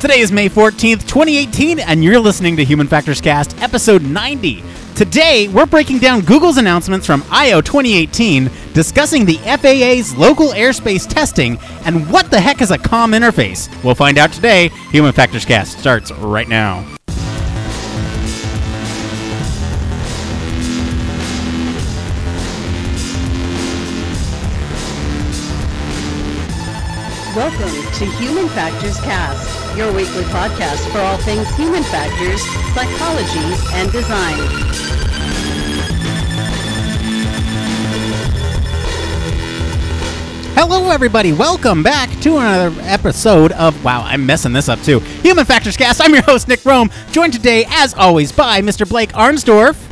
Today is May 14th, 2018, and you're listening to Human Factors Cast, episode 90. Today, we're breaking down Google's announcements from I.O. 2018, discussing the FAA's local airspace testing, and what the heck is a COM interface. We'll find out today. Human Factors Cast starts right now. Welcome to Human Factors Cast, your weekly podcast for all things human factors, psychology, and design. Hello, everybody. Welcome back to another episode of Wow, I'm messing this up too. Human Factors Cast. I'm your host, Nick Roome, joined today, as always, by Mr. Blake Arnsdorff.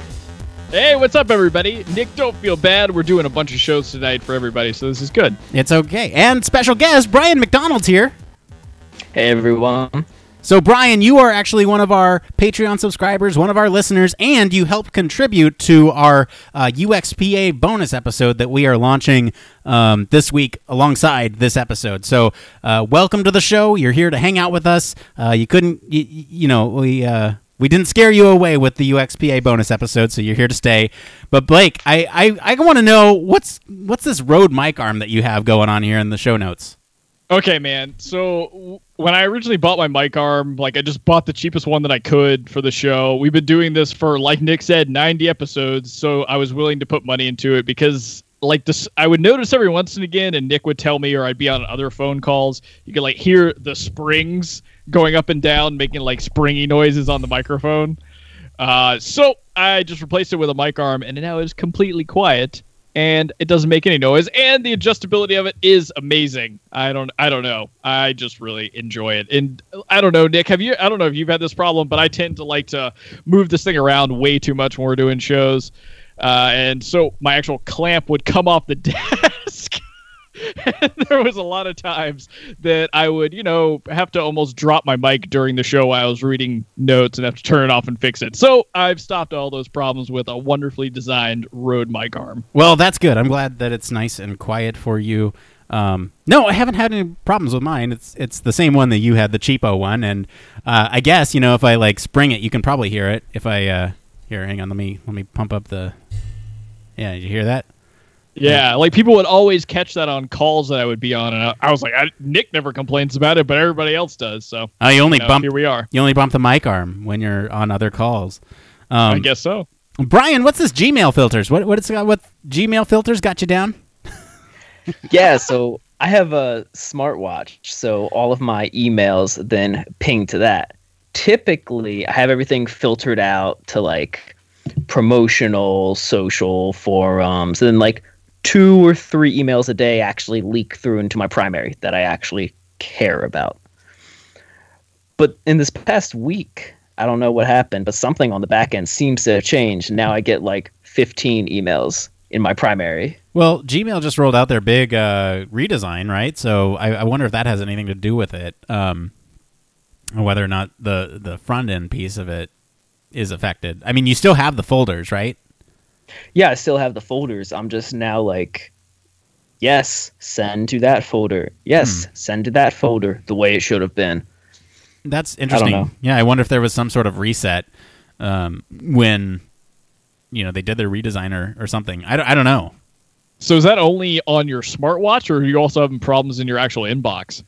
Hey, what's up, everybody? Nick, don't feel bad. We're doing a bunch of shows tonight for everybody, so this is good. It's okay. And special guest, Brian McDonald's here. Hey everyone. So, Brian, you are actually one of our Patreon subscribers, one of our listeners, and you help contribute to our uh, UXPA bonus episode that we are launching um, this week alongside this episode. So, uh, welcome to the show. You're here to hang out with us. Uh, you couldn't, you, you know, we. Uh, we didn't scare you away with the UXPA bonus episode, so you're here to stay. But Blake, I I, I want to know what's what's this Rode mic arm that you have going on here in the show notes. Okay, man. So w- when I originally bought my mic arm, like I just bought the cheapest one that I could for the show. We've been doing this for, like Nick said, 90 episodes. So I was willing to put money into it because, like, this, I would notice every once and again, and Nick would tell me, or I'd be on other phone calls. You could like hear the springs going up and down, making like springy noises on the microphone. Uh, so I just replaced it with a mic arm, and now it's completely quiet and it doesn't make any noise and the adjustability of it is amazing. I don't i don't know. I just really enjoy it. And i don't know nick have you i don't know if you've had this problem but i tend to like to move this thing around way too much when we're doing shows. Uh, and so my actual clamp would come off the and there was a lot of times that I would, you know, have to almost drop my mic during the show while I was reading notes and have to turn it off and fix it. So I've stopped all those problems with a wonderfully designed Rode mic arm. Well, that's good. I'm glad that it's nice and quiet for you. Um, no, I haven't had any problems with mine. It's it's the same one that you had, the cheapo one, and uh, I guess you know if I like spring it, you can probably hear it. If I uh, here, hang on, let me let me pump up the. Yeah, did you hear that? Yeah, like people would always catch that on calls that I would be on, and I, I was like, I, Nick never complains about it, but everybody else does. So Oh, you only you know, bump here we are. you only bump the mic arm when you're on other calls. Um, I guess so. Brian, what's this Gmail filters? What what it's got? What Gmail filters got you down? Yeah, so I have a smartwatch, so all of my emails then ping to that. Typically, I have everything filtered out to like promotional, social forums, and then like two or three emails a day actually leak through into my primary that I actually care about. But in this past week, I don't know what happened, but something on the back end seems to have changed. Now I get like 15 emails in my primary. Well, Gmail just rolled out their big uh, redesign, right? So I, I wonder if that has anything to do with it, um, whether or not the the front end piece of it is affected. I mean, you still have the folders, right? Yeah, I still have the folders. I'm just now like, yes, send to that folder. Yes, Hmm. send to that folder the way it should have been. That's interesting. know. Yeah, I wonder if there was some sort of reset um, when you know they did their redesign or, or something. I don't, I don't know. So is that only on your smartwatch, or are you also having problems in your actual inbox?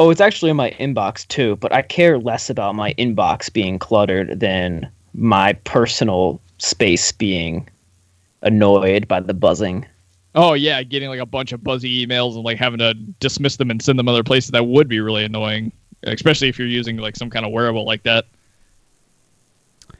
Oh, it's actually in my inbox too, but I care less about my inbox being cluttered than my personal space being annoyed by the buzzing. Oh yeah, getting like a bunch of buzzy emails and like having to dismiss them and send them other places that would be really annoying, especially if you're using like some kind of wearable like that.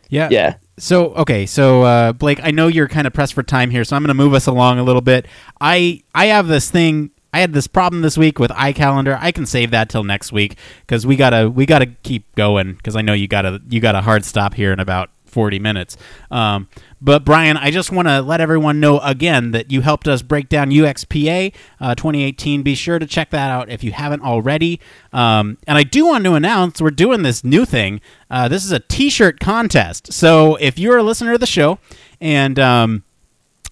Yeah. Yeah. So okay, so uh, Blake, I know you're kind of pressed for time here, so I'm going to move us along a little bit. I I have this thing. I had this problem this week with iCalendar. I can save that till next week because we gotta we gotta keep going because I know you gotta you got a hard stop here in about 40 minutes. Um, but Brian, I just want to let everyone know again that you helped us break down UXPA uh, 2018. Be sure to check that out if you haven't already. Um, and I do want to announce we're doing this new thing. Uh, this is a T-shirt contest. So if you're a listener to the show and um,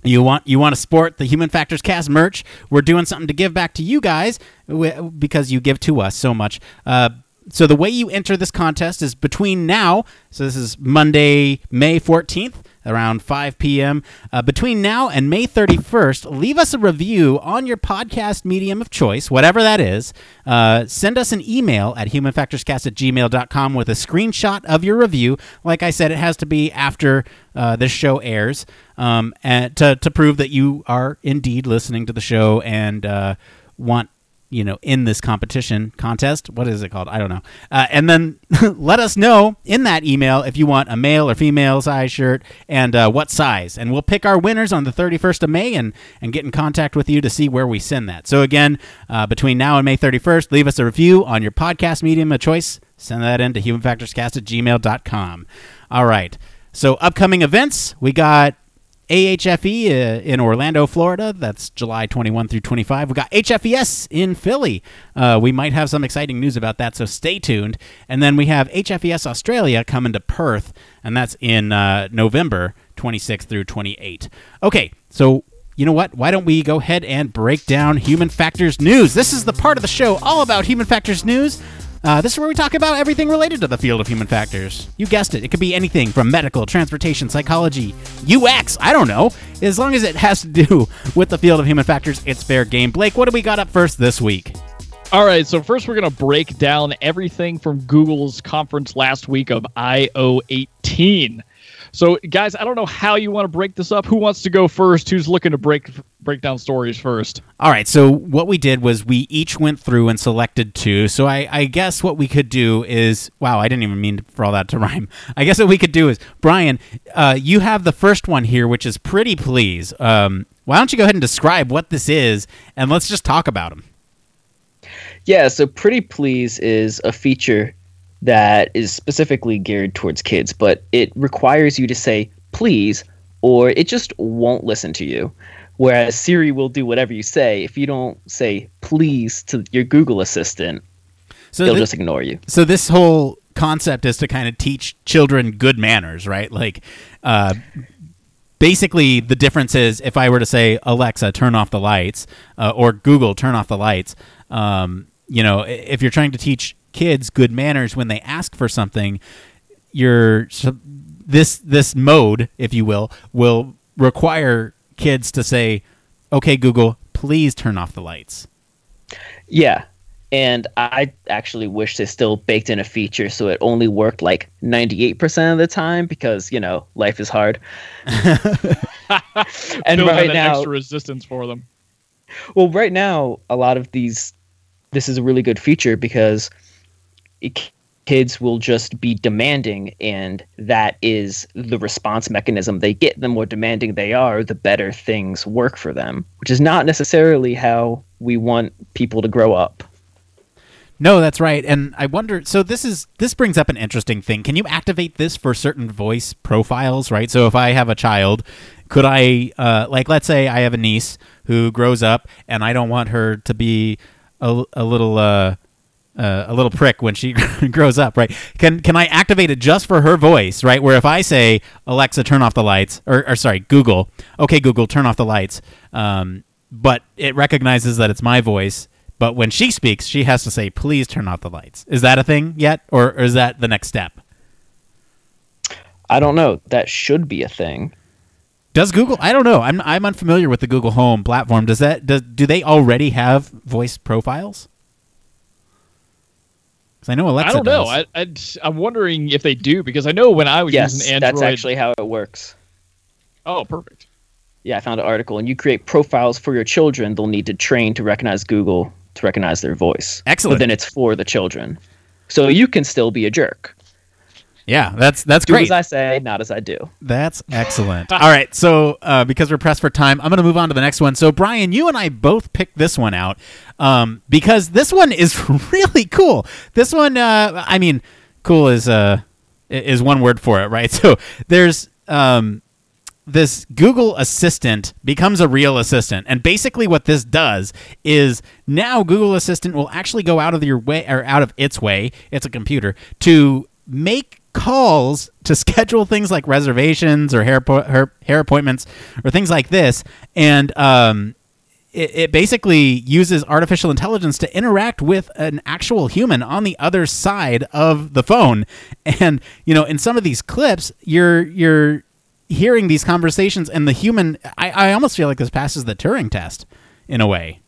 you want you want to sport the Human Factors Cast merch, we're doing something to give back to you guys because you give to us so much. Uh, so the way you enter this contest is between now. So this is Monday, May fourteenth around 5 p.m. Uh, between now and May 31st, leave us a review on your podcast medium of choice, whatever that is. Uh, send us an email at humanfactorscast at gmail.com with a screenshot of your review. Like I said, it has to be after uh, this show airs um, and to, to prove that you are indeed listening to the show and uh, want you know, in this competition contest. What is it called? I don't know. Uh, and then let us know in that email if you want a male or female size shirt and uh, what size. And we'll pick our winners on the 31st of May and, and get in contact with you to see where we send that. So, again, uh, between now and May 31st, leave us a review on your podcast medium of choice. Send that in to humanfactorscast at gmail.com. All right. So, upcoming events, we got AHFE uh, in Orlando, Florida. That's July 21 through 25. We got HFES in Philly. Uh, we might have some exciting news about that, so stay tuned. And then we have HFES Australia coming to Perth, and that's in uh, November 26 through 28. Okay, so you know what? Why don't we go ahead and break down human factors news? This is the part of the show all about human factors news. Uh, this is where we talk about everything related to the field of human factors. You guessed it. It could be anything from medical, transportation, psychology, UX, I don't know. As long as it has to do with the field of human factors, it's fair game. Blake, what do we got up first this week? All right, so first we're going to break down everything from Google's conference last week of I/O 18. So, guys, I don't know how you want to break this up. Who wants to go first? Who's looking to break break down stories first? All right. So what we did was we each went through and selected two. So I, I guess what we could do is wow, I didn't even mean for all that to rhyme. I guess what we could do is Brian, uh, you have the first one here, which is pretty please. Um, why don't you go ahead and describe what this is, and let's just talk about them. Yeah. So pretty please is a feature that is specifically geared towards kids, but it requires you to say please or it just won't listen to you. Whereas Siri will do whatever you say. If you don't say please to your Google Assistant, so they'll just ignore you. So this whole concept is to kind of teach children good manners, right? Like, uh, basically, the difference is if I were to say Alexa, turn off the lights, uh, or Google, turn off the lights. Um, you know, if you're trying to teach kids good manners when they ask for something, you're this this mode, if you will, will require kids to say, "Okay, Google, please turn off the lights." Yeah. And I actually wish they still baked in a feature so it only worked like 98% of the time because, you know, life is hard. and right now extra resistance for them. Well, right now a lot of these this is a really good feature because kids will just be demanding and that is the response mechanism. They get the more demanding they are the better things work for them which is not necessarily how we want people to grow up. No that's right and i wonder so this is this brings up an interesting thing. Can you activate this for certain voice profiles right? So if i have a child could i uh, like let's say i have a niece who grows up and i don't want her to be a, a little uh, uh, a little prick when she grows up, right? Can can I activate it just for her voice, right? Where if I say Alexa, turn off the lights, or, or sorry, Google, okay, Google, turn off the lights, um, but it recognizes that it's my voice. But when she speaks, she has to say, "Please turn off the lights." Is that a thing yet, or, or is that the next step? I don't know. That should be a thing. Does Google? I don't know. I'm I'm unfamiliar with the Google Home platform. Does that does do they already have voice profiles? I know Alexa. I don't know. I, I am wondering if they do because I know when I was yes, using Android. that's actually how it works. Oh, perfect. Yeah, I found an article, and you create profiles for your children. They'll need to train to recognize Google to recognize their voice. Excellent. But then it's for the children, so you can still be a jerk. Yeah, that's that's do great. as I say, not as I do. That's excellent. All right, so uh, because we're pressed for time, I'm going to move on to the next one. So Brian, you and I both picked this one out um, because this one is really cool. This one, uh, I mean, cool is uh, is one word for it, right? So there's um, this Google Assistant becomes a real assistant, and basically what this does is now Google Assistant will actually go out of your way or out of its way. It's a computer to make calls to schedule things like reservations or hair, hair, hair appointments or things like this. And um, it, it basically uses artificial intelligence to interact with an actual human on the other side of the phone. And you know, in some of these clips, you're you're hearing these conversations, and the human. I, I almost feel like this passes the Turing test in a way.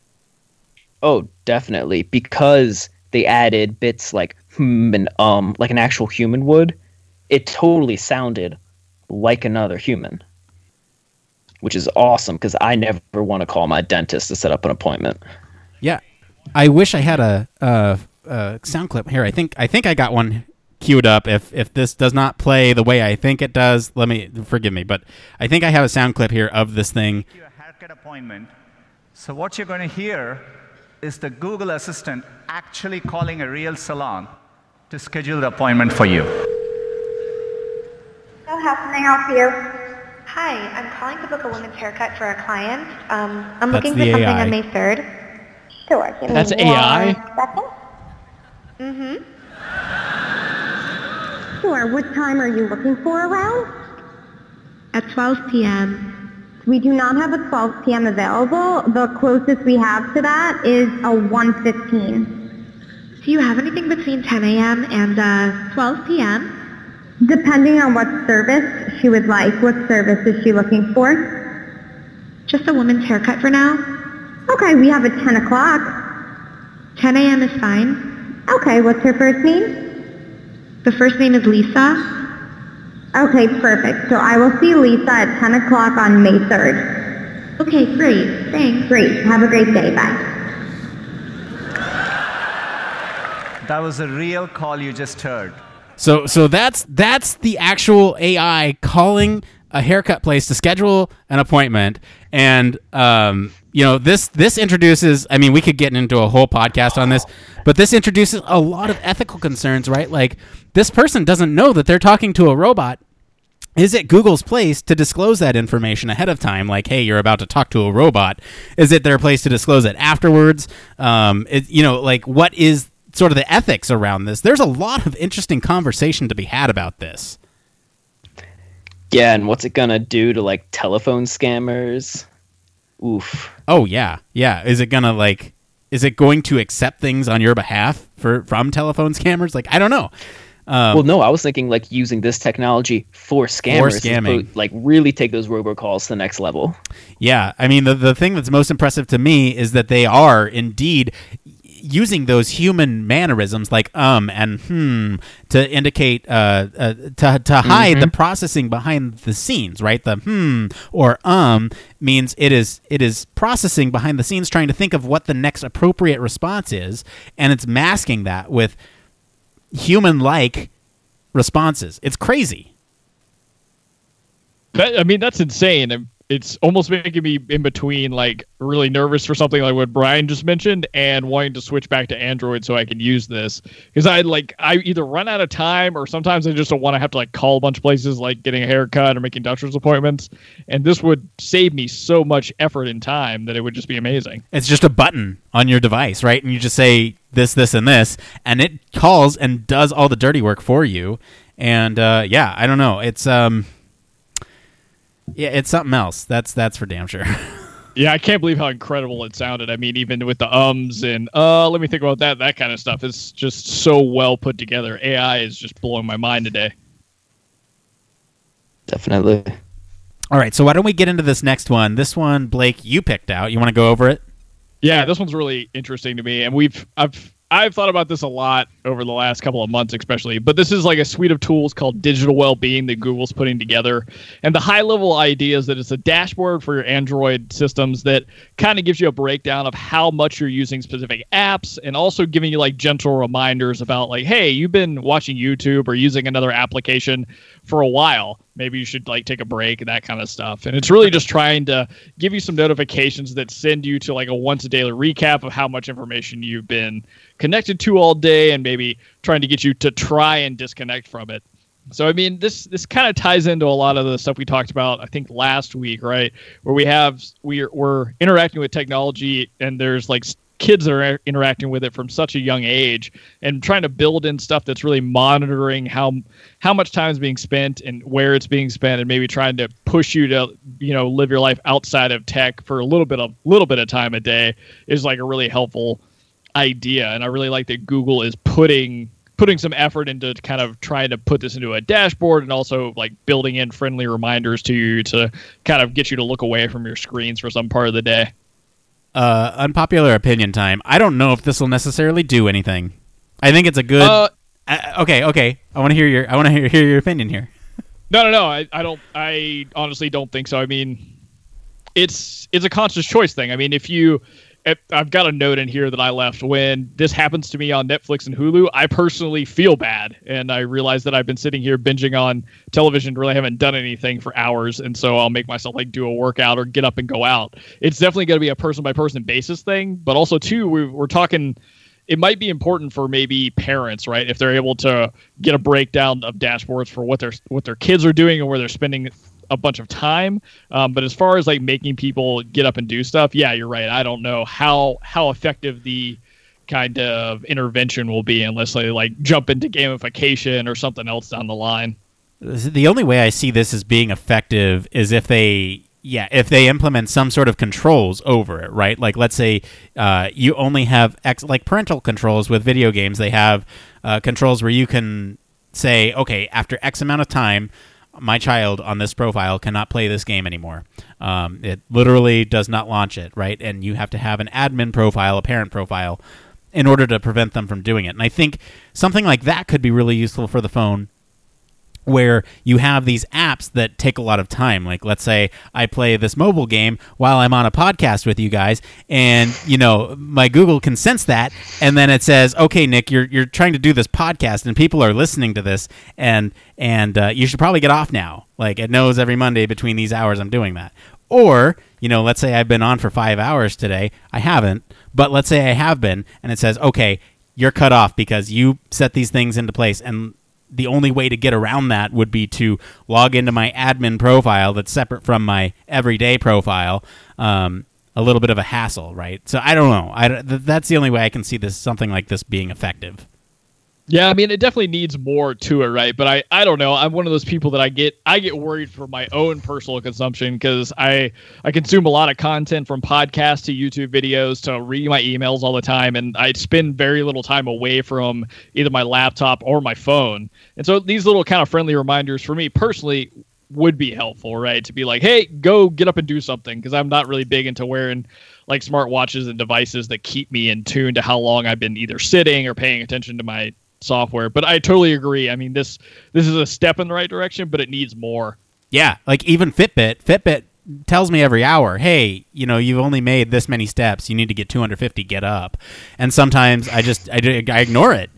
Oh, definitely. Because they added bits like and um, like an actual human would, it totally sounded like another human. Which is awesome because I never want to call my dentist to set up an appointment. Yeah, I wish I had a, a, a sound clip here. I think I think I got one queued up. If if this does not play the way I think it does, let me forgive me. But I think I have a sound clip here of this thing. Your haircut appointment. So what you're going to hear is the Google Assistant actually calling a real salon to schedule the appointment for you. So how can I help you? Hi, I'm calling to book a woman's haircut for a client. Um, I'm That's looking the for something AI. on May 3rd. Sure. Give That's me AI? one second. Mm-hmm. Sure. What time are you looking for around? At 12 p.m. We do not have a 12 p.m. available. The closest we have to that is a 1.15. Do you have anything between 10 a.m. and uh, 12 p.m.? Depending on what service she would like. What service is she looking for? Just a woman's haircut for now. Okay, we have a 10 o'clock. 10 a.m. is fine. Okay, what's her first name? The first name is Lisa. Okay, perfect. So I will see Lisa at 10 o'clock on May 3rd. Okay, great. Thanks. Great. Have a great day. Bye. That was a real call you just heard. So so that's that's the actual AI calling a haircut place to schedule an appointment and um you know this this introduces I mean we could get into a whole podcast on this but this introduces a lot of ethical concerns right like this person doesn't know that they're talking to a robot is it Google's place to disclose that information ahead of time? Like, hey, you're about to talk to a robot. Is it their place to disclose it afterwards? Um, it, you know, like what is sort of the ethics around this? There's a lot of interesting conversation to be had about this. Yeah, and what's it gonna do to like telephone scammers? Oof. Oh yeah, yeah. Is it gonna like? Is it going to accept things on your behalf for from telephone scammers? Like, I don't know. Um, well, no, I was thinking like using this technology for scammers, as scamming. like really take those robocalls to the next level. Yeah, I mean the the thing that's most impressive to me is that they are indeed using those human mannerisms like um and hmm to indicate uh, uh to to hide the processing behind the scenes, right? The hmm or um means it is it is processing behind the scenes trying to think of what the next appropriate response is and it's masking that with human like responses. It's crazy. That, I mean, that's insane. It's almost making me in between, like really nervous for something like what Brian just mentioned, and wanting to switch back to Android so I can use this. Because I like I either run out of time, or sometimes I just don't want to have to like call a bunch of places, like getting a haircut or making doctor's appointments. And this would save me so much effort and time that it would just be amazing. It's just a button on your device, right? And you just say this, this, and this, and it calls and does all the dirty work for you. And uh, yeah, I don't know. It's um, yeah, it's something else. That's that's for damn sure. Yeah, I can't believe how incredible it sounded. I mean, even with the ums and uh, let me think about that, that kind of stuff. It's just so well put together. AI is just blowing my mind today. Definitely. all right, so why don't we get into this next one? This one, Blake, you picked out. You want to go over it? Yeah, this one's really interesting to me, and we've I've I've thought about this a lot over the last couple of months, especially. But this is like a suite of tools called digital well-being that Google's putting together, and the high-level idea is that it's a dashboard for your Android systems that kind of gives you a breakdown of how much you're using specific apps, and also giving you like gentle reminders about like, hey, you've been watching YouTube or using another application for a while. Maybe you should like take a break and that kind of stuff. And it's really just trying to give you some notifications that send you to like a once a daily recap of how much information you've been connected to all day and maybe trying to get you to try and disconnect from it. So I mean this this kind of ties into a lot of the stuff we talked about I think last week, right? Where we have we're we're interacting with technology and there's like kids are interacting with it from such a young age and trying to build in stuff that's really monitoring how how much time is being spent and where it's being spent and maybe trying to push you to you know live your life outside of tech for a little bit of little bit of time a day is like a really helpful idea and i really like that google is putting putting some effort into kind of trying to put this into a dashboard and also like building in friendly reminders to you to kind of get you to look away from your screens for some part of the day. Uh, unpopular opinion time. I don't know if this will necessarily do anything. I think it's a good. Uh, uh, okay, okay. I want to hear your. I want to hear, hear your opinion here. No, no, no. I, I don't. I honestly don't think so. I mean, it's it's a conscious choice thing. I mean, if you I've got a note in here that I left when this happens to me on Netflix and Hulu. I personally feel bad, and I realize that I've been sitting here binging on television, really haven't done anything for hours, and so I'll make myself like do a workout or get up and go out. It's definitely going to be a person by person basis thing, but also too, we, we're talking. It might be important for maybe parents, right? If they're able to get a breakdown of dashboards for what their what their kids are doing and where they're spending a bunch of time. Um, but as far as like making people get up and do stuff, yeah, you're right. I don't know how how effective the kind of intervention will be unless they like jump into gamification or something else down the line. The only way I see this as being effective is if they yeah, if they implement some sort of controls over it, right? Like, let's say uh, you only have X, like parental controls with video games. They have uh, controls where you can say, okay, after X amount of time, my child on this profile cannot play this game anymore. Um, it literally does not launch it, right? And you have to have an admin profile, a parent profile, in order to prevent them from doing it. And I think something like that could be really useful for the phone where you have these apps that take a lot of time. Like, let's say I play this mobile game while I'm on a podcast with you guys, and you know my Google can sense that, and then it says, "Okay, Nick, you're you're trying to do this podcast, and people are listening to this, and and uh, you should probably get off now." Like, it knows every Monday between these hours I'm doing that. Or, you know, let's say I've been on for five hours today. I haven't, but let's say I have been, and it says, "Okay." You're cut off because you set these things into place, and the only way to get around that would be to log into my admin profile that's separate from my everyday profile. Um, a little bit of a hassle, right? So I don't know. I, th- that's the only way I can see this something like this being effective. Yeah, I mean, it definitely needs more to it, right? But I, I don't know. I'm one of those people that I get, I get worried for my own personal consumption because I, I consume a lot of content from podcasts to YouTube videos to read my emails all the time, and I spend very little time away from either my laptop or my phone. And so these little kind of friendly reminders for me personally would be helpful, right? To be like, hey, go get up and do something because I'm not really big into wearing like smart watches and devices that keep me in tune to how long I've been either sitting or paying attention to my software. But I totally agree. I mean, this this is a step in the right direction, but it needs more. Yeah, like even Fitbit, Fitbit tells me every hour, "Hey, you know, you've only made this many steps. You need to get 250. Get up." And sometimes I just I, I ignore it.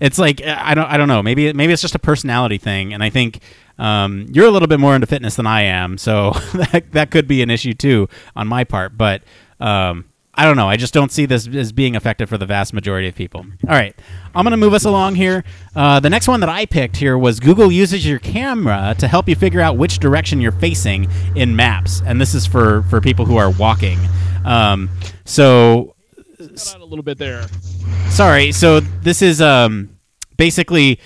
It's like I don't I don't know. Maybe maybe it's just a personality thing, and I think um, you're a little bit more into fitness than I am, so that that could be an issue too on my part. But um, I don't know. I just don't see this as being effective for the vast majority of people. All right, I'm going to move us along here. Uh, the next one that I picked here was Google uses your camera to help you figure out which direction you're facing in maps, and this is for for people who are walking. Um, so, a little bit there. sorry. So this is um, basically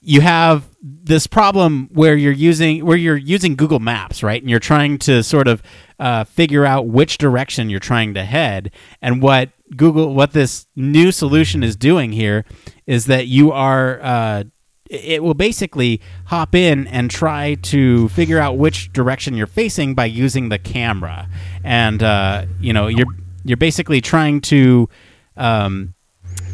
you have this problem where you're using where you're using Google Maps, right? And you're trying to sort of uh, figure out which direction you're trying to head. And what Google, what this new solution is doing here, is that you are. Uh, it will basically hop in and try to figure out which direction you're facing by using the camera, and uh, you know you're you're basically trying to um,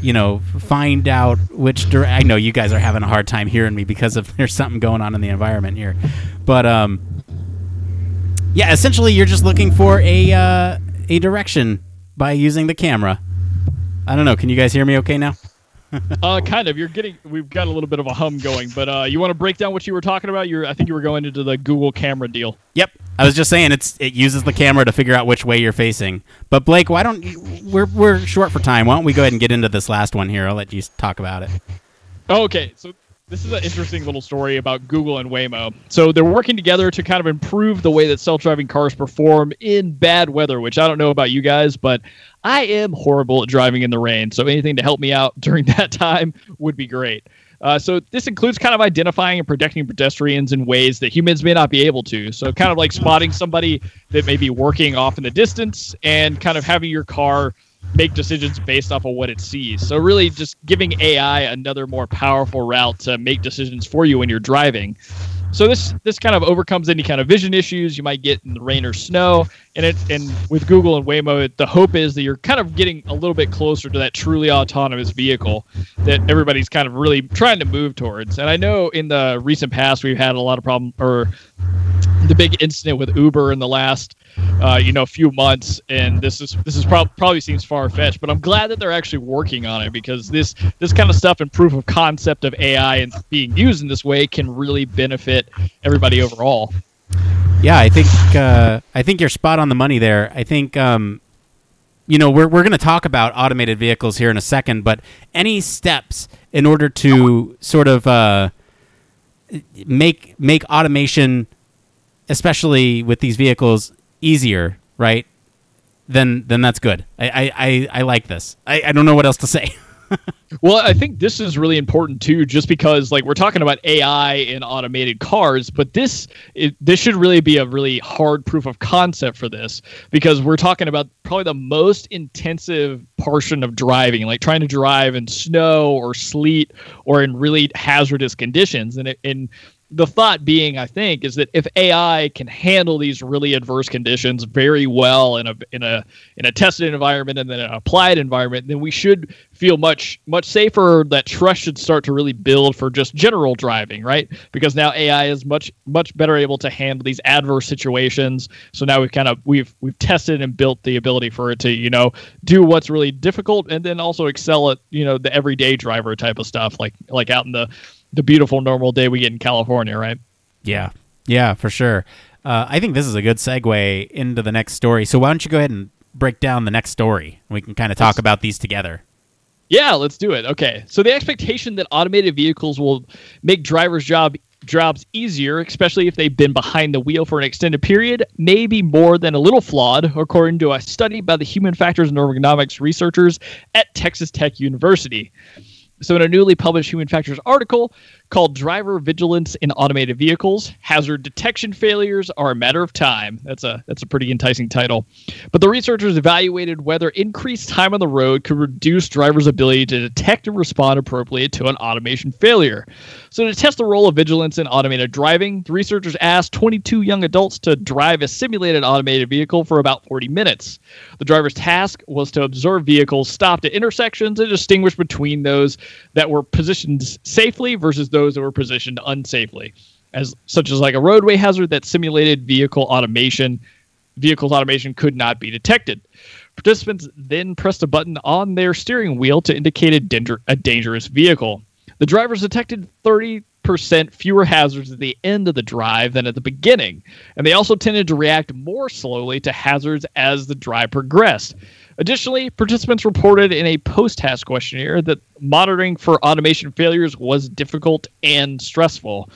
you know, find out which direction. I know you guys are having a hard time hearing me because of there's something going on in the environment here, but um, yeah, essentially you're just looking for a uh, a direction by using the camera. I don't know. Can you guys hear me okay now? uh, kind of. You're getting. We've got a little bit of a hum going, but uh, you want to break down what you were talking about? You're. I think you were going into the Google camera deal. Yep. I was just saying it's it uses the camera to figure out which way you're facing. But Blake, why don't you, we're we're short for time? Why don't we go ahead and get into this last one here? I'll let you talk about it. Okay, so this is an interesting little story about Google and Waymo. So they're working together to kind of improve the way that self-driving cars perform in bad weather, which I don't know about you guys, but I am horrible at driving in the rain. So anything to help me out during that time would be great. Uh, so this includes kind of identifying and protecting pedestrians in ways that humans may not be able to. So kind of like spotting somebody that may be working off in the distance and kind of having your car make decisions based off of what it sees. So really just giving AI another more powerful route to make decisions for you when you're driving. So this this kind of overcomes any kind of vision issues you might get in the rain or snow. And it and with Google and Waymo, the hope is that you're kind of getting a little bit closer to that truly autonomous vehicle that everybody's kind of really trying to move towards. And I know in the recent past we've had a lot of problem or the big incident with Uber in the last uh, you know few months, and this is this is prob- probably seems far fetched, but I'm glad that they're actually working on it because this this kind of stuff and proof of concept of AI and being used in this way can really benefit everybody overall. Yeah, I think uh, I think you're spot on the money there. I think um, you know we're we're going to talk about automated vehicles here in a second, but any steps in order to sort of uh, make make automation, especially with these vehicles, easier, right? Then then that's good. I I, I, like this. I, I don't know what else to say. well, I think this is really important too, just because like we're talking about AI and automated cars, but this it, this should really be a really hard proof of concept for this because we're talking about probably the most intensive portion of driving, like trying to drive in snow or sleet or in really hazardous conditions, and it, and the thought being, I think, is that if AI can handle these really adverse conditions very well in a in a in a tested environment and then an applied environment, then we should feel much much safer. That trust should start to really build for just general driving, right? Because now AI is much much better able to handle these adverse situations. So now we've kind of we've we've tested and built the ability for it to you know do what's really difficult and then also excel at you know the everyday driver type of stuff, like like out in the the beautiful normal day we get in California, right? Yeah, yeah, for sure. Uh, I think this is a good segue into the next story. So why don't you go ahead and break down the next story? We can kind of talk about these together. Yeah, let's do it. Okay. So the expectation that automated vehicles will make drivers' job jobs easier, especially if they've been behind the wheel for an extended period, may be more than a little flawed, according to a study by the human factors and ergonomics researchers at Texas Tech University. So, in a newly published Human Factors article called Driver Vigilance in Automated Vehicles, Hazard Detection Failures Are a Matter of Time. That's a that's a pretty enticing title. But the researchers evaluated whether increased time on the road could reduce drivers' ability to detect and respond appropriately to an automation failure. So, to test the role of vigilance in automated driving, the researchers asked 22 young adults to drive a simulated automated vehicle for about 40 minutes. The driver's task was to observe vehicles stopped at intersections and distinguish between those that were positioned safely versus those that were positioned unsafely, as such as like a roadway hazard that simulated vehicle automation. Vehicles automation could not be detected. Participants then pressed a button on their steering wheel to indicate a, danger, a dangerous vehicle. The drivers detected 30 percent fewer hazards at the end of the drive than at the beginning, and they also tended to react more slowly to hazards as the drive progressed. Additionally, participants reported in a post task questionnaire that monitoring for automation failures was difficult and stressful.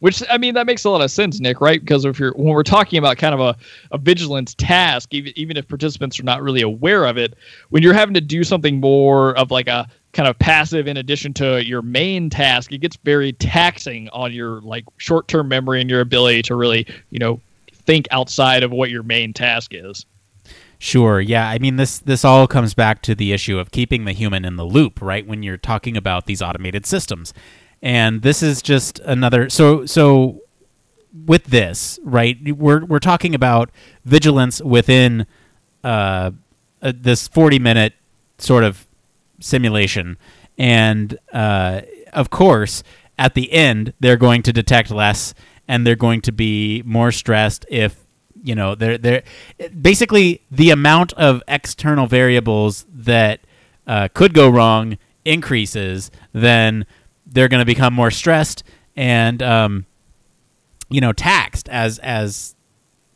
Which I mean that makes a lot of sense, Nick, right? Because if you're when we're talking about kind of a, a vigilance task, even even if participants are not really aware of it, when you're having to do something more of like a kind of passive in addition to your main task, it gets very taxing on your like short term memory and your ability to really, you know, think outside of what your main task is. Sure. Yeah. I mean, this this all comes back to the issue of keeping the human in the loop, right? When you're talking about these automated systems, and this is just another. So so with this, right? We're we're talking about vigilance within uh, uh this 40 minute sort of simulation, and uh, of course, at the end, they're going to detect less, and they're going to be more stressed if you know they're they're basically the amount of external variables that uh, could go wrong increases then they're going to become more stressed and um, you know taxed as as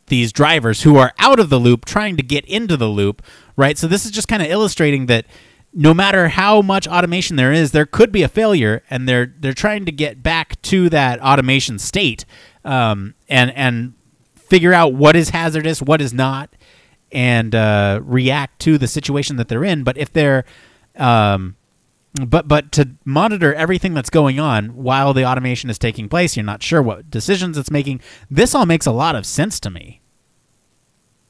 these drivers who are out of the loop trying to get into the loop right? So this is just kind of illustrating that no matter how much automation there is, there could be a failure, and they're they're trying to get back to that automation state, um, and and figure out what is hazardous, what is not, and uh, react to the situation that they're in. But if they're um, but but to monitor everything that's going on while the automation is taking place, you're not sure what decisions it's making. This all makes a lot of sense to me.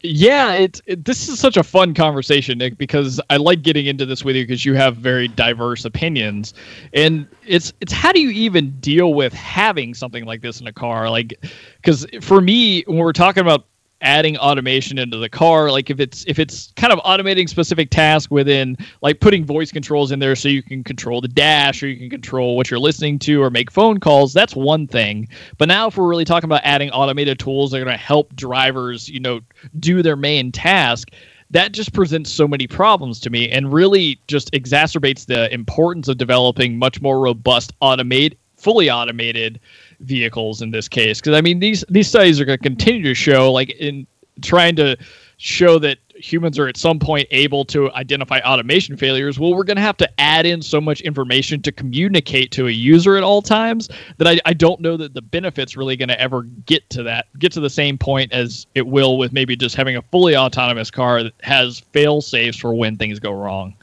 Yeah, it's it, this is such a fun conversation, Nick, because I like getting into this with you because you have very diverse opinions, and it's it's how do you even deal with having something like this in a car? Like, because for me, when we're talking about adding automation into the car like if it's if it's kind of automating specific tasks within like putting voice controls in there so you can control the dash or you can control what you're listening to or make phone calls that's one thing. But now if we're really talking about adding automated tools that are going to help drivers you know do their main task that just presents so many problems to me and really just exacerbates the importance of developing much more robust automate fully automated vehicles in this case because i mean these these studies are going to continue to show like in trying to show that humans are at some point able to identify automation failures well we're going to have to add in so much information to communicate to a user at all times that i, I don't know that the benefits really going to ever get to that get to the same point as it will with maybe just having a fully autonomous car that has fail safes for when things go wrong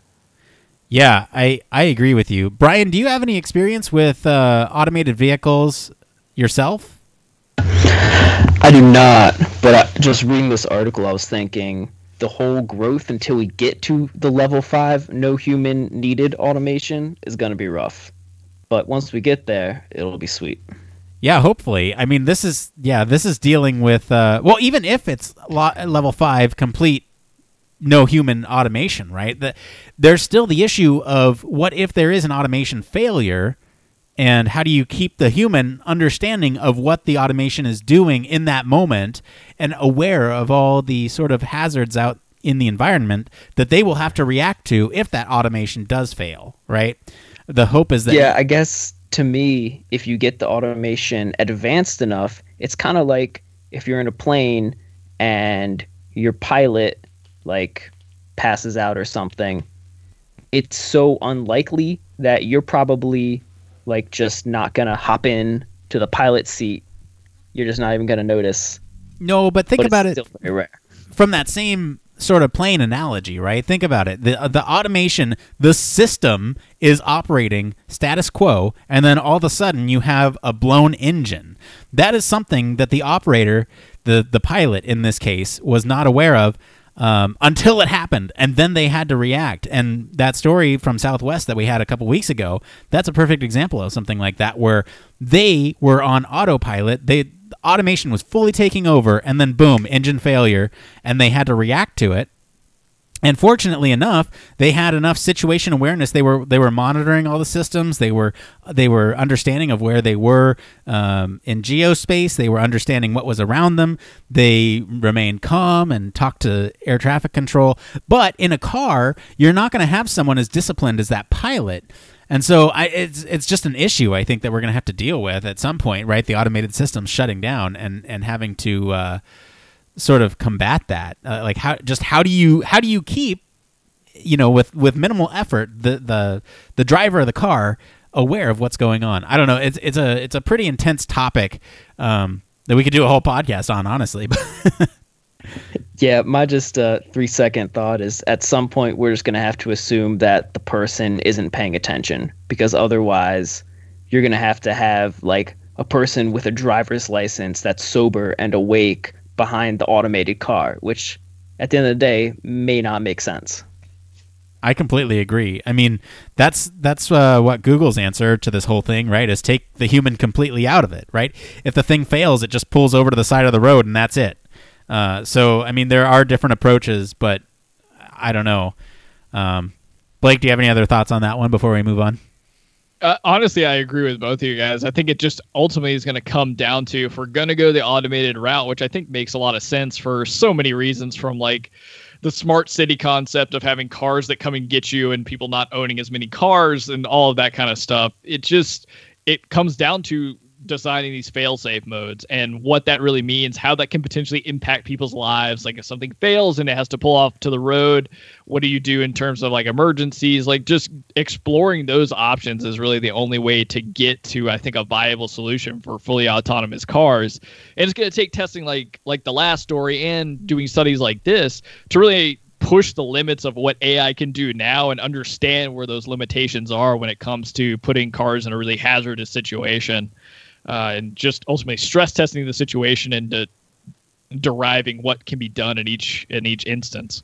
yeah, I, I agree with you. Brian, do you have any experience with uh, automated vehicles yourself? I do not, but I, just reading this article, I was thinking the whole growth until we get to the level five, no human needed automation is going to be rough. But once we get there, it'll be sweet. Yeah, hopefully. I mean, this is yeah, this is dealing with uh, well, even if it's level five complete, no human automation, right? The, there's still the issue of what if there is an automation failure and how do you keep the human understanding of what the automation is doing in that moment and aware of all the sort of hazards out in the environment that they will have to react to if that automation does fail right the hope is that Yeah, I guess to me, if you get the automation advanced enough, it's kind of like if you're in a plane and your pilot like passes out or something. It's so unlikely that you're probably like just not gonna hop in to the pilot seat. You're just not even gonna notice. no but think but about it Still very rare. from that same sort of plane analogy, right? Think about it. The uh, the automation, the system is operating status quo and then all of a sudden you have a blown engine. That is something that the operator, the the pilot in this case was not aware of um, until it happened, and then they had to react. And that story from Southwest that we had a couple weeks ago, that's a perfect example of something like that, where they were on autopilot. They automation was fully taking over, and then boom, engine failure, and they had to react to it. And fortunately enough, they had enough situation awareness. They were they were monitoring all the systems. They were they were understanding of where they were um, in geospace. They were understanding what was around them. They remained calm and talked to air traffic control. But in a car, you're not going to have someone as disciplined as that pilot. And so I, it's it's just an issue I think that we're going to have to deal with at some point, right? The automated systems shutting down and and having to. Uh, sort of combat that? Uh, like how just how do you how do you keep you know with with minimal effort the the the driver of the car aware of what's going on? I don't know. It's it's a it's a pretty intense topic um that we could do a whole podcast on honestly. Yeah, my just uh, three second thought is at some point we're just gonna have to assume that the person isn't paying attention because otherwise you're gonna have to have like a person with a driver's license that's sober and awake behind the automated car, which at the end of the day may not make sense. I completely agree. I mean, that's that's uh, what Google's answer to this whole thing, right? Is take the human completely out of it, right? If the thing fails, it just pulls over to the side of the road and that's it. Uh, so, I mean, there are different approaches, but I don't know. Um, Blake, do you have any other thoughts on that one before we move on? Uh, honestly, I agree with both of you guys. I think it just ultimately is going to come down to if we're going to go the automated route, which I think makes a lot of sense for so many reasons from like the smart city concept of having cars that come and get you and people not owning as many cars and all of that kind of stuff. It just it comes down to designing these fail-safe modes and what that really means, how that can potentially impact people's lives. Like if something fails and it has to pull off to the road, what do you do in terms of like emergencies? Like just exploring those options is really the only way to get to, I think, a viable solution for fully autonomous cars. And it's going to take testing like like the last story and doing studies like this to really push the limits of what AI can do now and understand where those limitations are when it comes to putting cars in a really hazardous situation uh, and just ultimately stress testing the situation and de- deriving what can be done in each in each instance.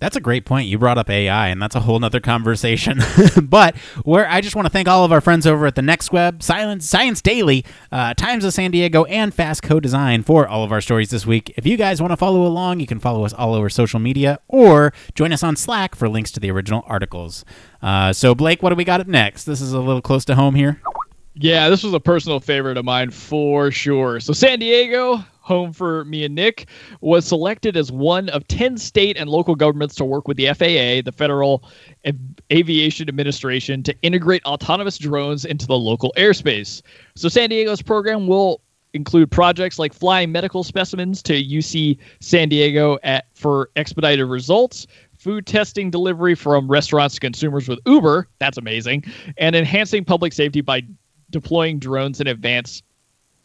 That's a great point. You brought up AI, and that's a whole nother conversation. but where I just want to thank all of our friends over at the Next Web, Silence, Science Daily, uh, Times of San Diego, and Fast Co Design for all of our stories this week. If you guys want to follow along, you can follow us all over social media or join us on Slack for links to the original articles. Uh, so, Blake, what do we got up next? This is a little close to home here. Yeah, this was a personal favorite of mine for sure. So, San Diego, home for me and Nick, was selected as one of 10 state and local governments to work with the FAA, the Federal Aviation Administration, to integrate autonomous drones into the local airspace. So, San Diego's program will include projects like flying medical specimens to UC San Diego at, for expedited results, food testing delivery from restaurants to consumers with Uber. That's amazing. And enhancing public safety by deploying drones in advance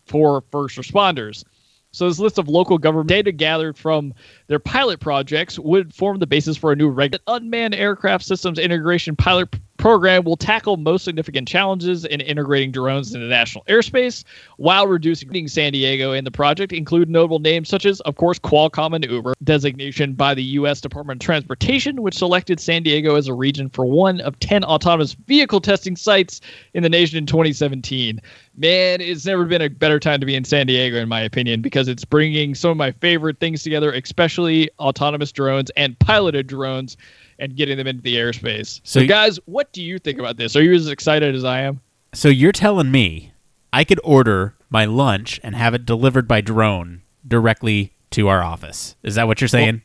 for first responders. So this list of local government data gathered from their pilot projects would form the basis for a new regular unmanned aircraft systems integration pilot program will tackle most significant challenges in integrating drones into national airspace while reducing San Diego in the project include notable names such as of course Qualcomm and Uber designation by the US Department of Transportation which selected San Diego as a region for one of 10 autonomous vehicle testing sites in the nation in 2017 man, it's never been a better time to be in San Diego, in my opinion, because it's bringing some of my favorite things together, especially autonomous drones and piloted drones, and getting them into the airspace. So, So- guys, what do you think about this? Are you as excited as I am? So, you're telling me I could order my lunch and have it delivered by drone directly to our office. Is that what you're saying?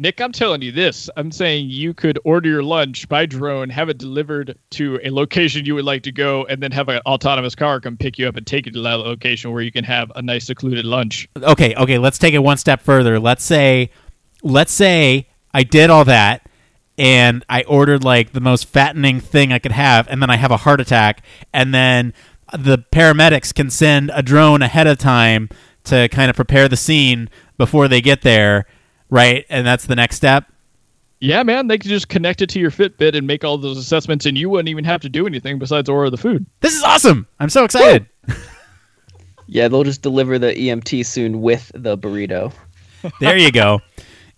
Nick, I'm telling you this. I'm saying you could order your lunch by drone, have it delivered to a location you would like to go, and then have an autonomous car come pick you up and take you to that location where you can have a nice secluded lunch. okay, okay, let's take it one step further. Let's say let's say I did all that and I ordered like the most fattening thing I could have and then I have a heart attack and then the paramedics can send a drone ahead of time to kind of prepare the scene before they get there, right? And that's the next step. Yeah, man, they could just connect it to your Fitbit and make all those assessments, and you wouldn't even have to do anything besides order the food. This is awesome. I'm so excited. Yeah, they'll just deliver the EMT soon with the burrito. there you go.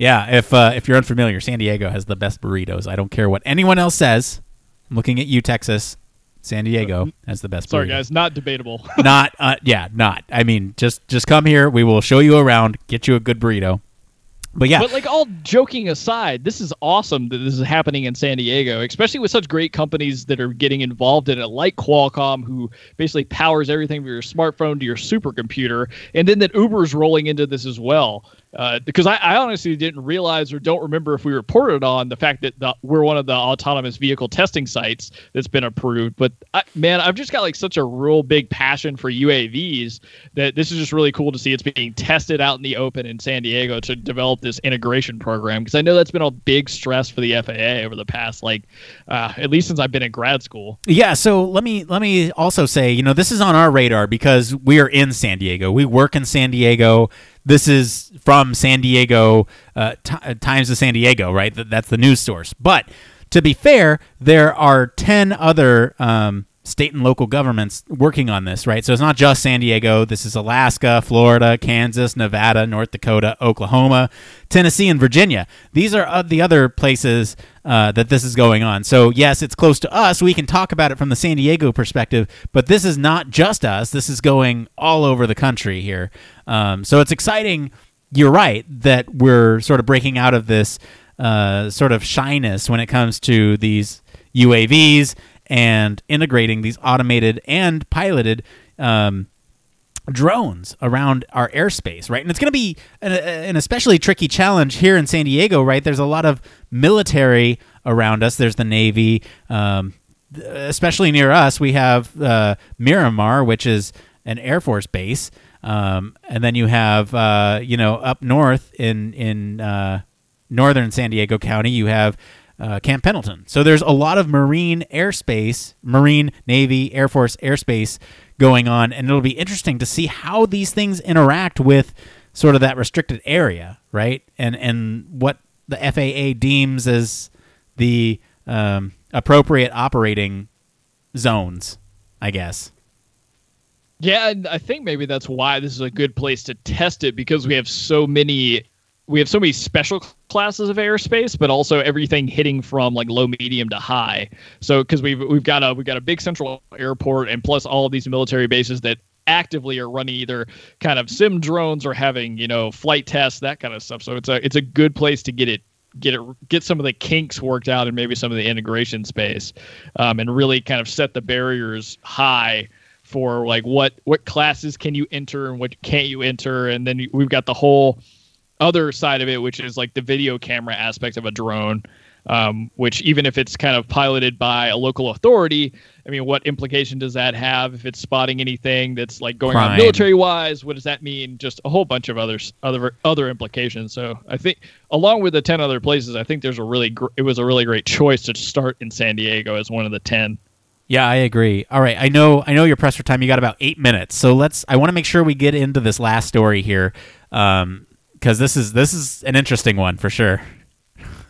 Yeah, if uh, if you're unfamiliar, San Diego has the best burritos. I don't care what anyone else says. I'm looking at you, Texas. San Diego has the best. Sorry, burritos. guys, not debatable. Not, uh, yeah, not. I mean, just just come here. We will show you around. Get you a good burrito. But yeah, But like all joking aside, this is awesome that this is happening in San Diego, especially with such great companies that are getting involved in it, like Qualcomm, who basically powers everything from your smartphone to your supercomputer, and then that Uber's rolling into this as well. Uh, because I, I honestly didn't realize or don't remember if we reported on the fact that the, we're one of the autonomous vehicle testing sites that's been approved. But I, man, I've just got like such a real big passion for UAVs that this is just really cool to see it's being tested out in the open in San Diego to develop this integration program because I know that's been a big stress for the FAA over the past like uh, at least since I've been in grad school. Yeah, so let me let me also say, you know, this is on our radar because we are in San Diego. We work in San Diego. This is from San Diego uh, Ti- uh, Times of San Diego, right? That's the news source. But to be fair, there are ten other um, state and local governments working on this, right? So it's not just San Diego. This is Alaska, Florida, Kansas, Nevada, North Dakota, Oklahoma, Tennessee, and Virginia. These are uh, the other places uh, that this is going on. So yes, it's close to us. We can talk about it from the San Diego perspective, but this is not just us. This is going all over the country here. Um, so it's exciting. You're right that we're sort of breaking out of this uh, sort of shyness when it comes to these UAVs and integrating these automated and piloted um, drones around our airspace, right? And it's going to be an, an especially tricky challenge here in San Diego, right? There's a lot of military around us. There's the Navy, um, especially near us. We have uh, Miramar, which is an Air Force base, um, and then you have uh, you know up north in in uh, northern San Diego County, you have uh, Camp Pendleton. So there's a lot of Marine airspace, Marine Navy, Air Force airspace going on, and it'll be interesting to see how these things interact with sort of that restricted area, right? And and what the FAA deems as the um, appropriate operating zones, I guess. Yeah, I think maybe that's why this is a good place to test it because we have so many we have so many special classes of airspace, but also everything hitting from like low, medium to high. So because we've we've got a we've got a big central airport and plus all of these military bases that actively are running either kind of sim drones or having you know flight tests that kind of stuff. So it's a it's a good place to get it get it get some of the kinks worked out and maybe some of the integration space, um, and really kind of set the barriers high for like what what classes can you enter and what can't you enter, and then we've got the whole other side of it, which is like the video camera aspect of a drone, um, which even if it's kind of piloted by a local authority, I mean, what implication does that have if it's spotting anything that's like going Crime. on military wise? What does that mean? Just a whole bunch of other other other implications. So I think, along with the ten other places, I think there's a really gr- it was a really great choice to start in San Diego as one of the ten. Yeah, I agree. All right, I know I know you're pressed for time. You got about eight minutes, so let's. I want to make sure we get into this last story here, because this is this is an interesting one for sure.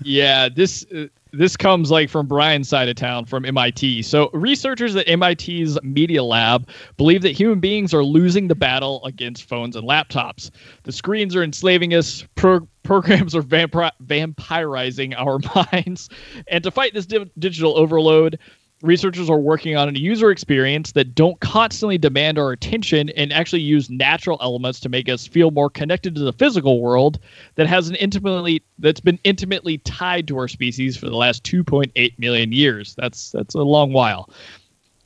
yeah, this uh, this comes like from Brian's side of town from MIT. So researchers at MIT's Media Lab believe that human beings are losing the battle against phones and laptops. The screens are enslaving us. Pro- programs are vampri- vampirizing our minds, and to fight this di- digital overload. Researchers are working on a user experience that don't constantly demand our attention and actually use natural elements to make us feel more connected to the physical world that has an intimately that's been intimately tied to our species for the last 2.8 million years. That's that's a long while.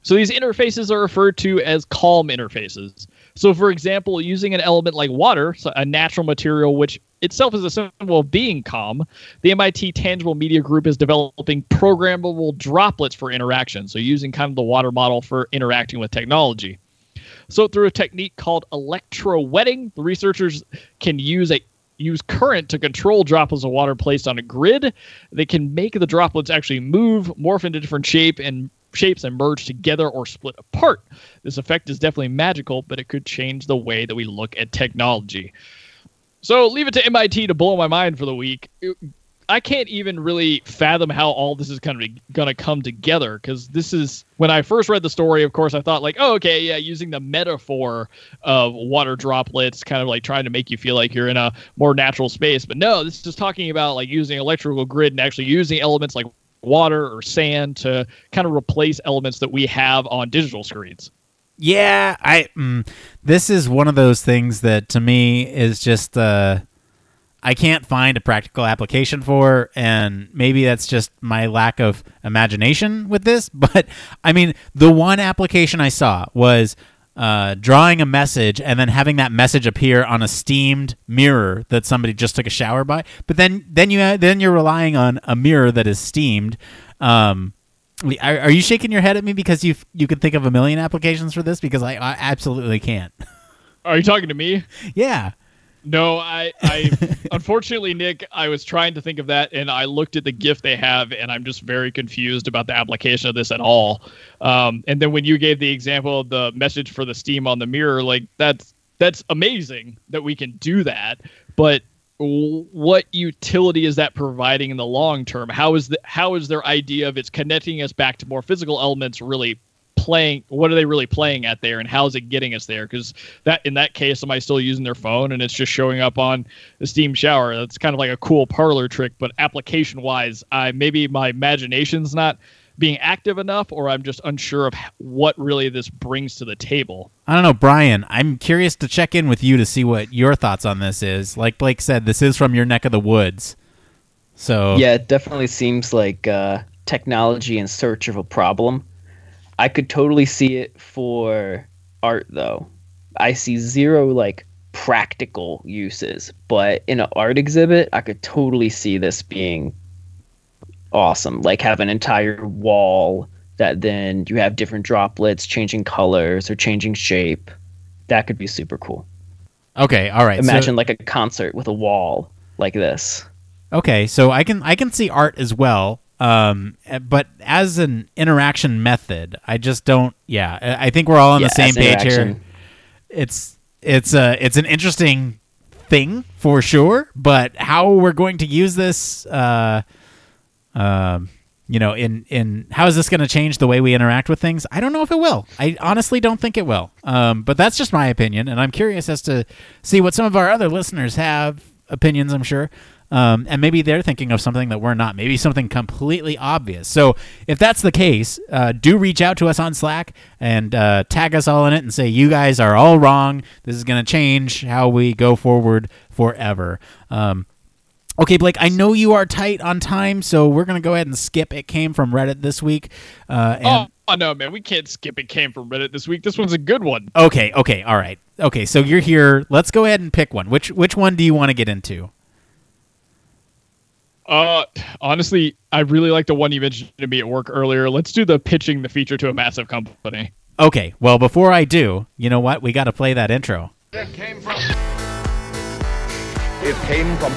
So these interfaces are referred to as calm interfaces. So, for example, using an element like water, so a natural material which itself is a symbol of being calm, the MIT Tangible Media Group is developing programmable droplets for interaction. So, using kind of the water model for interacting with technology. So, through a technique called electrowetting, the researchers can use a use current to control droplets of water placed on a grid. They can make the droplets actually move, morph into different shape and shapes and merge together or split apart. This effect is definitely magical, but it could change the way that we look at technology. So leave it to MIT to blow my mind for the week. I can't even really fathom how all this is kind of going to come together because this is when I first read the story. Of course, I thought like, oh, okay, yeah, using the metaphor of water droplets, kind of like trying to make you feel like you're in a more natural space. But no, this is talking about like using electrical grid and actually using elements like water or sand to kind of replace elements that we have on digital screens. Yeah, I. Mm, this is one of those things that to me is just. Uh, I can't find a practical application for, and maybe that's just my lack of imagination with this. But I mean, the one application I saw was uh, drawing a message and then having that message appear on a steamed mirror that somebody just took a shower by. But then, then you then you're relying on a mirror that is steamed. Um, are, are you shaking your head at me because you you could think of a million applications for this? Because I, I absolutely can't. Are you talking to me? yeah. No, I, I unfortunately, Nick, I was trying to think of that, and I looked at the GIF they have, and I'm just very confused about the application of this at all. Um, and then when you gave the example of the message for the Steam on the mirror, like that's that's amazing that we can do that, but what utility is that providing in the long term? How is the how is their idea of it's connecting us back to more physical elements really playing what are they really playing at there and how is it getting us there because that in that case am i still using their phone and it's just showing up on the steam shower that's kind of like a cool parlor trick but application wise i maybe my imagination's not being active enough or i'm just unsure of what really this brings to the table I don't know, Brian. I'm curious to check in with you to see what your thoughts on this is. Like Blake said, this is from your neck of the woods. So Yeah, it definitely seems like uh, technology in search of a problem. I could totally see it for art, though. I see zero like practical uses, but in an art exhibit, I could totally see this being awesome. Like have an entire wall that then you have different droplets changing colors or changing shape. that could be super cool. Okay, all right. so- Imagine like a concert with a wall like this. Okay, so I can I can see art as well, um, eh, but as an interaction method, I just don't. Yeah, I I think we're all on Yeah, the same page here. It's it's a it's an interesting thing for sure, but how we're going to use this, uh, um, you know, in in how is this going to change the way we interact with things? I don't know if it will. I honestly don't think it will. Um, but that's just my opinion, and I'm curious as to see what some of our other listeners have opinions. I'm sure. Um, and maybe they're thinking of something that we're not. Maybe something completely obvious. So if that's the case, uh, do reach out to us on Slack and uh, tag us all in it and say you guys are all wrong. This is going to change how we go forward forever. Um, Okay, Blake, I know you are tight on time, so we're going to go ahead and skip. It came from Reddit this week. Uh, and, Oh, oh no, man, we can't skip. It came from Reddit this week. This one's a good one. Okay, okay, all right. Okay, so you're here. Let's go ahead and pick one. Which which one do you want to get into? Uh, honestly, I really like the one you mentioned to me at work earlier. Let's do the pitching the feature to a massive company. Okay, well, before I do, you know what? We got to play that intro. It came from. It came from.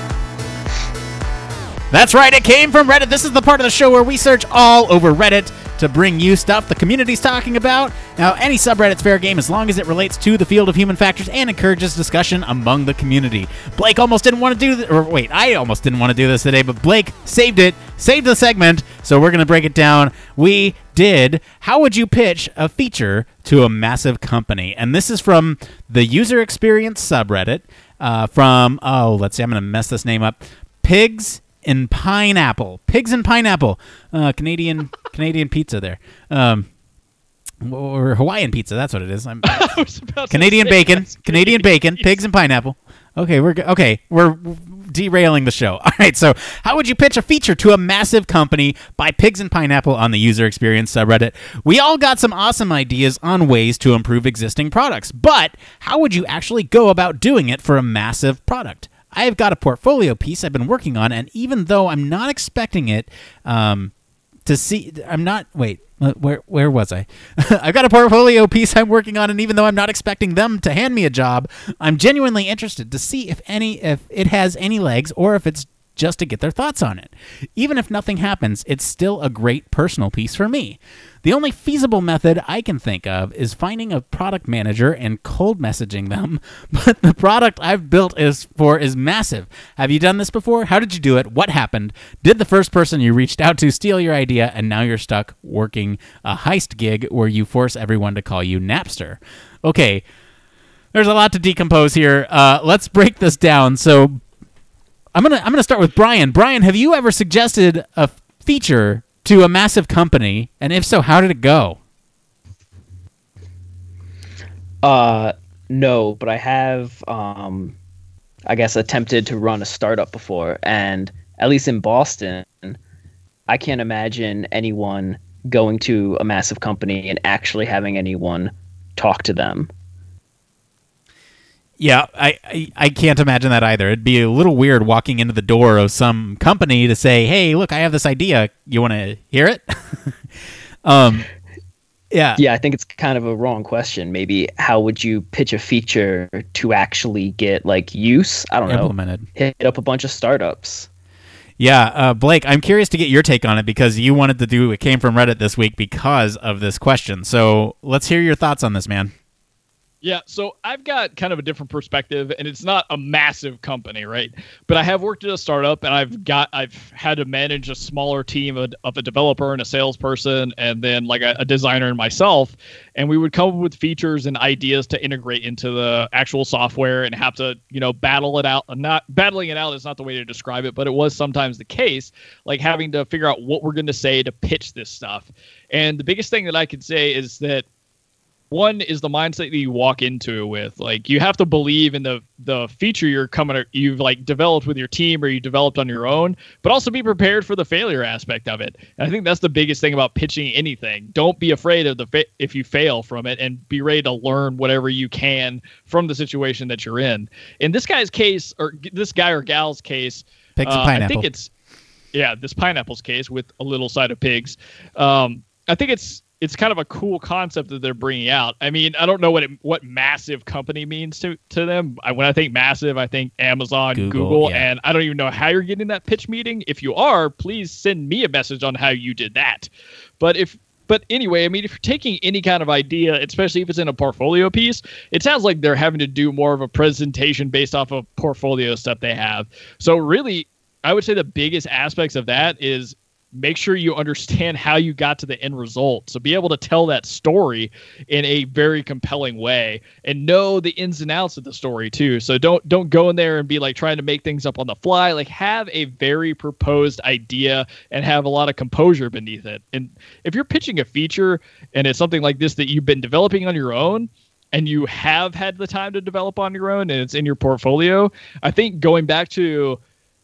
That's right, it came from Reddit. This is the part of the show where we search all over Reddit to bring you stuff the community's talking about. Now, any subreddit's fair game as long as it relates to the field of human factors and encourages discussion among the community. Blake almost didn't want to do this, or wait, I almost didn't want to do this today, but Blake saved it, saved the segment, so we're going to break it down. We did. How would you pitch a feature to a massive company? And this is from the user experience subreddit uh, from, oh, let's see, I'm going to mess this name up. Pigs in pineapple. Pigs and pineapple. Uh, Canadian Canadian pizza there. Um, or Hawaiian pizza. That's what it is. I'm, I was about to Canadian bacon. Canadian bacon. Pigs and pineapple. Okay, we're okay. We're derailing the show. All right. So, how would you pitch a feature to a massive company by Pigs and Pineapple on the user experience subreddit? We all got some awesome ideas on ways to improve existing products, but how would you actually go about doing it for a massive product? I've got a portfolio piece I've been working on, and even though I'm not expecting it um, to see, I'm not. Wait, uh, where where was I? I've got a portfolio piece I'm working on, and even though I'm not expecting them to hand me a job, I'm genuinely interested to see if any if it has any legs or if it's just to get their thoughts on it. Even if nothing happens, it's still a great personal piece for me. The only feasible method I can think of is finding a product manager and cold messaging them, but the product I've built is for is massive. Have you done this before? How did you do it? What happened? Did the first person you reached out to steal your idea and now you're stuck working a heist gig where you force everyone to call you Napster? Okay, there's a lot to decompose here. Uh, let's break this down. So I'm gonna I'm gonna start with Brian. Brian, have you ever suggested a feature to a massive company, and if so, how did it go? Uh, no, but I have, um, I guess, attempted to run a startup before, and at least in Boston, I can't imagine anyone going to a massive company and actually having anyone talk to them. Yeah, I, I I can't imagine that either. It'd be a little weird walking into the door of some company to say, "Hey, look, I have this idea. You want to hear it?" um, yeah, Yeah, I think it's kind of a wrong question. Maybe how would you pitch a feature to actually get like use? I don't know. implemented. Hit up a bunch of startups. Yeah, uh, Blake, I'm curious to get your take on it because you wanted to do it came from Reddit this week because of this question. So let's hear your thoughts on this, man. Yeah, so I've got kind of a different perspective, and it's not a massive company, right? But I have worked at a startup, and I've got I've had to manage a smaller team of, of a developer and a salesperson, and then like a, a designer and myself, and we would come up with features and ideas to integrate into the actual software, and have to you know battle it out. Not battling it out is not the way to describe it, but it was sometimes the case, like having to figure out what we're going to say to pitch this stuff. And the biggest thing that I could say is that one is the mindset that you walk into it with. Like you have to believe in the the feature you're coming you've like developed with your team or you developed on your own but also be prepared for the failure aspect of it. And i think that's the biggest thing about pitching anything. Don't be afraid of the fa- if you fail from it and be ready to learn whatever you can from the situation that you're in. In this guy's case or this guy or gal's case Pigs and uh, i think it's yeah this pineapple's case with a little side of pigs um, I think it's it's kind of a cool concept that they're bringing out. I mean, I don't know what it, what massive company means to to them. I, when I think massive, I think Amazon, Google, Google, yeah. and I don't even know how you're getting that pitch meeting. If you are, please send me a message on how you did that. But if but anyway, I mean, if you're taking any kind of idea, especially if it's in a portfolio piece, it sounds like they're having to do more of a presentation based off of portfolio stuff they have. So really, I would say the biggest aspects of that is make sure you understand how you got to the end result. So be able to tell that story in a very compelling way and know the ins and outs of the story too. So don't don't go in there and be like trying to make things up on the fly. Like have a very proposed idea and have a lot of composure beneath it. And if you're pitching a feature and it's something like this that you've been developing on your own, and you have had the time to develop on your own and it's in your portfolio, I think going back to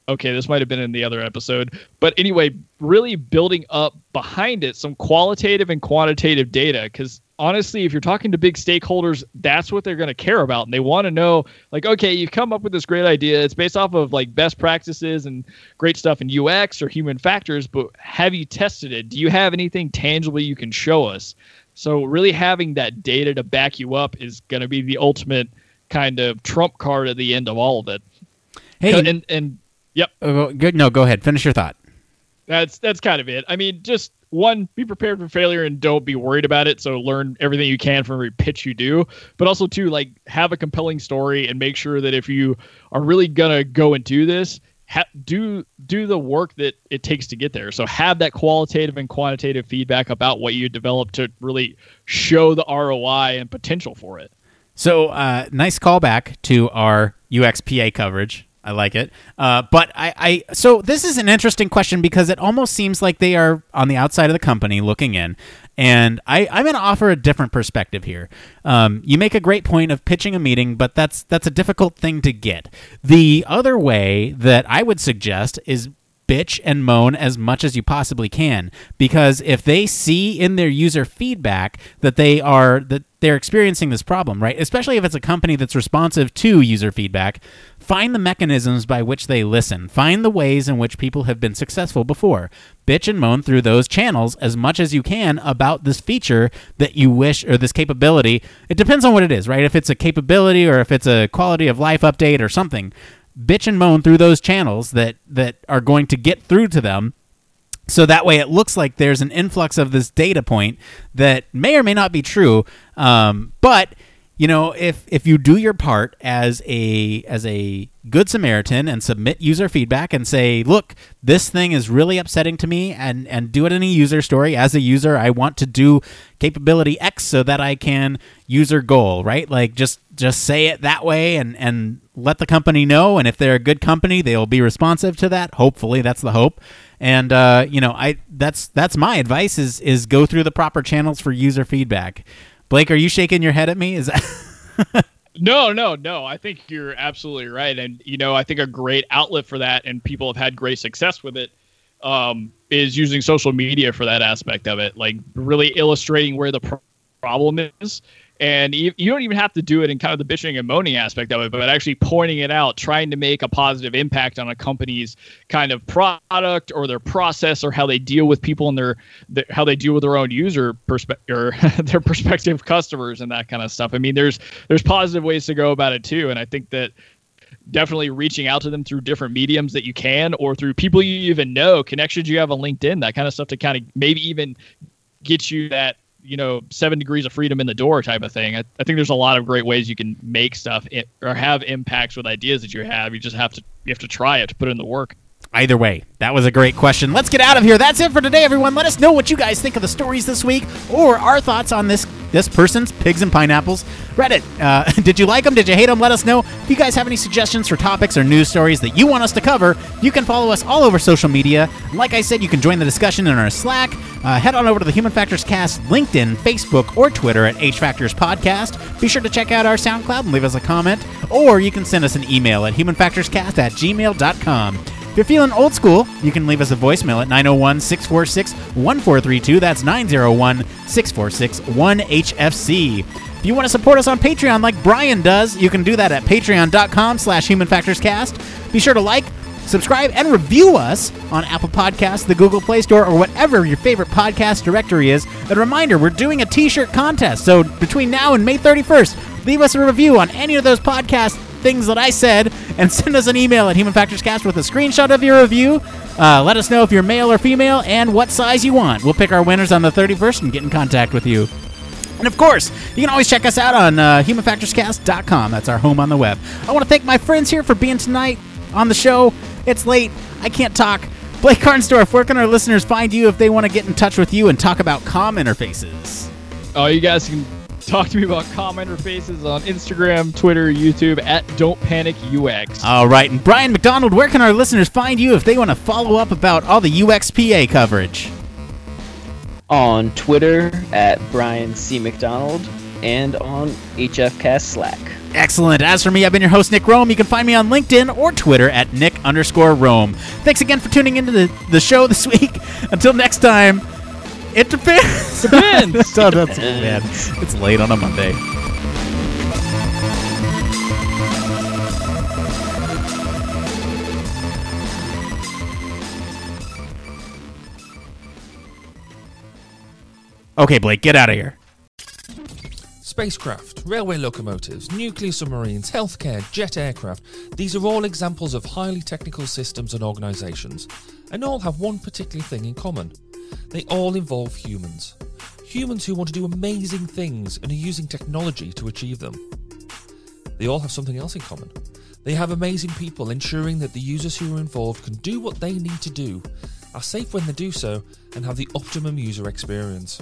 okay, this might have been in the other episode, but anyway, really building up behind it some qualitative and quantitative data because honestly, if you're talking to big stakeholders, that's what they're going to care about. And they want to know, like, okay, you've come up with this great idea. It's based off of like best practices and great stuff in UX or human factors, but have you tested it? Do you have anything tangible you can show us? So, really having that data to back you up is going to be the ultimate kind of trump card at the end of all of it. Hey, and and yep, uh, good. No, go ahead. Finish your thought. that's that's kind of it. I mean, just one, be prepared for failure and don't be worried about it. So learn everything you can from every pitch you do. But also two, like have a compelling story and make sure that if you are really gonna go and do this, ha- do do the work that it takes to get there. So have that qualitative and quantitative feedback about what you developed to really show the ROI and potential for it. So, uh, nice callback to our UXPA coverage. I like it. Uh, but I, I, so this is an interesting question because it almost seems like they are on the outside of the company looking in. And I, I'm going to offer a different perspective here. Um, you make a great point of pitching a meeting, but that's that's a difficult thing to get. The other way that I would suggest is bitch and moan as much as you possibly can because if they see in their user feedback that they are that they're experiencing this problem right especially if it's a company that's responsive to user feedback find the mechanisms by which they listen. Find the ways in which people have been successful before. Bitch and moan through those channels as much as you can about this feature that you wish or this capability. It depends on what it is right? If it's a capability or if it's a quality of life update or something. Bitch and moan through those channels that that are going to get through to them. So that way it looks like there's an influx of this data point that may or may not be true um, but you know if if you do your part as a as a good samaritan and submit user feedback and say look this thing is really upsetting to me and and do it in a user story. As a user i want to do capability x so that i can user goal right? Like just just say it that way and and let the company know. And if they're a good company they'll be responsive to that. Hopefully that's the hope. And uh, you know i that's that's my advice is is go through the proper channels for user feedback blake are you shaking your head at me is that No, no, no. I think you're absolutely right, and you know, I think a great outlet for that, and people have had great success with it, um, is using social media for that aspect of it, like really illustrating where the pro- problem is. And you, you don't even have to do it in kind of the bitching and moaning aspect of it, but actually pointing it out, trying to make a positive impact on a company's kind of product or their process or how they deal with people and their, how they deal with their own user perspective or their prospective customers and that kind of stuff. I mean, there's there's positive ways to go about it too, and I think that definitely reaching out to them through different mediums that you can or through people you even know, connections you have on LinkedIn, that kind of stuff to kind of maybe even get you that you know seven degrees of freedom in the door type of thing. I, I think there's a lot of great ways you can make stuff i or have impacts with ideas that you have. You just have to you have to try it to put in the work. Either way, that was a great question. Let's get out of here. That's it for today, everyone. Let us know what you guys think of the stories this week or our thoughts on this this person's pigs and pineapples. Reddit, uh, did you like them? Did you hate them? Let us know. If you guys have any suggestions for topics or news stories that you want us to cover, you can follow us all over social media. Like I said, you can join the discussion in our Slack. Uh, head on over to the Human Factors Cast LinkedIn, Facebook, or Twitter at H Factors Podcast. Be sure to check out our SoundCloud and leave us a comment, or you can send us an email at humanfactorscast at gmail.com. If you're feeling old school, you can leave us a voicemail at 901 646 1432. That's 901 646 1HFC. If you want to support us on Patreon like Brian does, you can do that at patreon.com slash humanfactorscast. Be sure to like, Subscribe and review us on Apple Podcasts, the Google Play Store, or whatever your favorite podcast directory is. And A reminder, we're doing a t-shirt contest. So between now and May 31st, leave us a review on any of those podcast things that I said and send us an email at Human Factors Cast with a screenshot of your review. Uh, let us know if you're male or female and what size you want. We'll pick our winners on the 31st and get in contact with you. And of course, you can always check us out on uh, humanfactorscast.com. That's our home on the web. I want to thank my friends here for being tonight on the show. It's late. I can't talk. Blake Arnsdorff, where can our listeners find you if they want to get in touch with you and talk about calm interfaces? Oh, you guys can talk to me about calm interfaces on Instagram, Twitter, YouTube at Don't Panic UX. All right. And Brian McDonald, where can our listeners find you if they want to follow up about all the UXPA coverage? On Twitter at Brian C. McDonald and on HFcast Slack. Excellent. As for me, I've been your host, Nick Roome. You can find me on LinkedIn or Twitter at Nick underscore Roome. Thanks again for tuning into the, the show this week. Until next time, it depends. Depends. oh, that's, man, it's late on a Monday. Okay, Blake, get out of here. Spacecraft, railway locomotives, nuclear submarines, healthcare, jet aircraft, these are all examples of highly technical systems and organisations, and all have one particular thing in common. They all involve humans. Humans who want to do amazing things and are using technology to achieve them. They all have something else in common. They have amazing people ensuring that the users who are involved can do what they need to do, are safe when they do so, and have the optimum user experience.